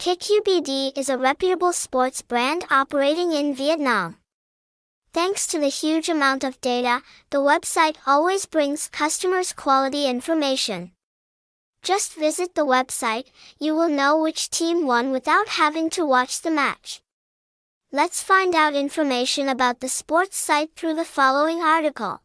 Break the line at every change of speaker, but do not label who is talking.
KQBD is a reputable sports brand operating in Vietnam. Thanks to the huge amount of data, the website always brings customers quality information. Just visit the website, you will know which team won without having to watch the match. Let's find out information about the sports site through the following article.